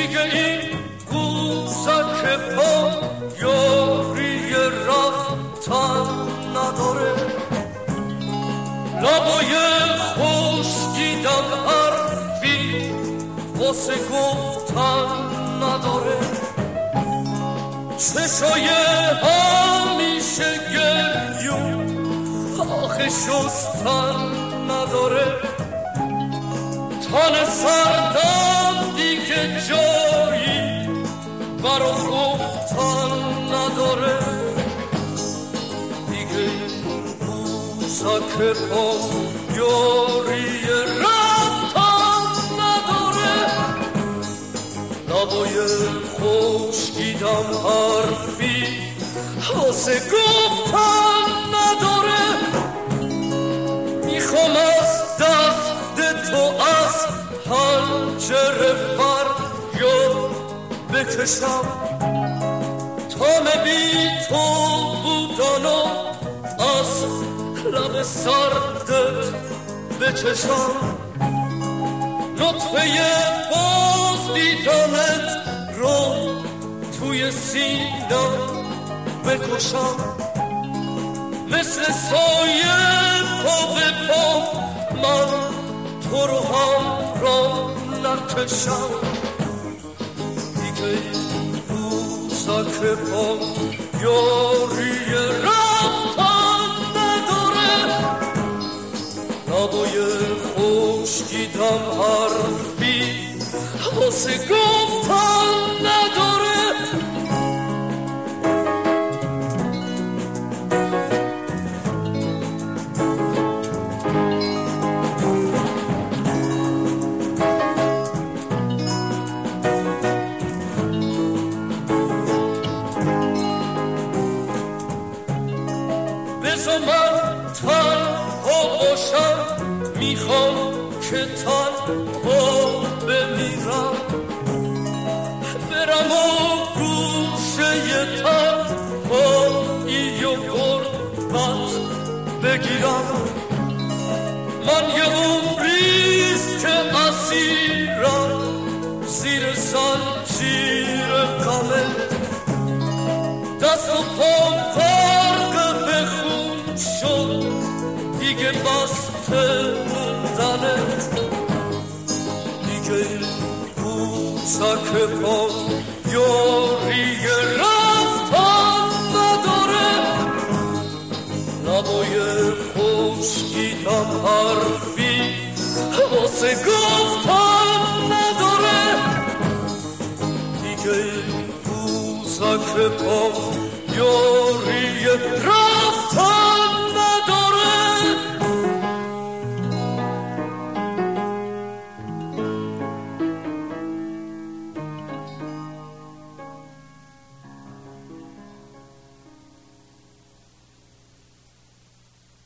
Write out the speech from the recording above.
دیگه این قوزک با یاری رفتن نداره. لبای خشکیدن حرفی واسه گفتن نداره. چشای همیشه گریون آخه شستن نداره. تن سردم دیگه جایی برا گفتن نداره. دیگه روزک پا یاری رفتن نداره. لبای خوشگیدم حرفی واسه گفتن نداره. بکشم تا بی تو بودن و از لب سردت بچشم نطفه باز دیدنت رو توی سینم بکشم مثل سایه پا به پا من تو رو هم را نکشم. دیگه روزک پا یاری رفتن نداره نبای خوشگیدم حرفی واسه گفتن بزا من تنها باشم می‌خوام که تنها بمیرم. برم و گوشه تنهایی و غربت بگیرم. من یه عمریست که اسیرم زیر زنجیر دیگه بسته موندنت دیگه روزک پا یاری رفتن نداره. لبای خوشگیدم حرفی واسه گفتن نداره. دیگه روزک پا یاری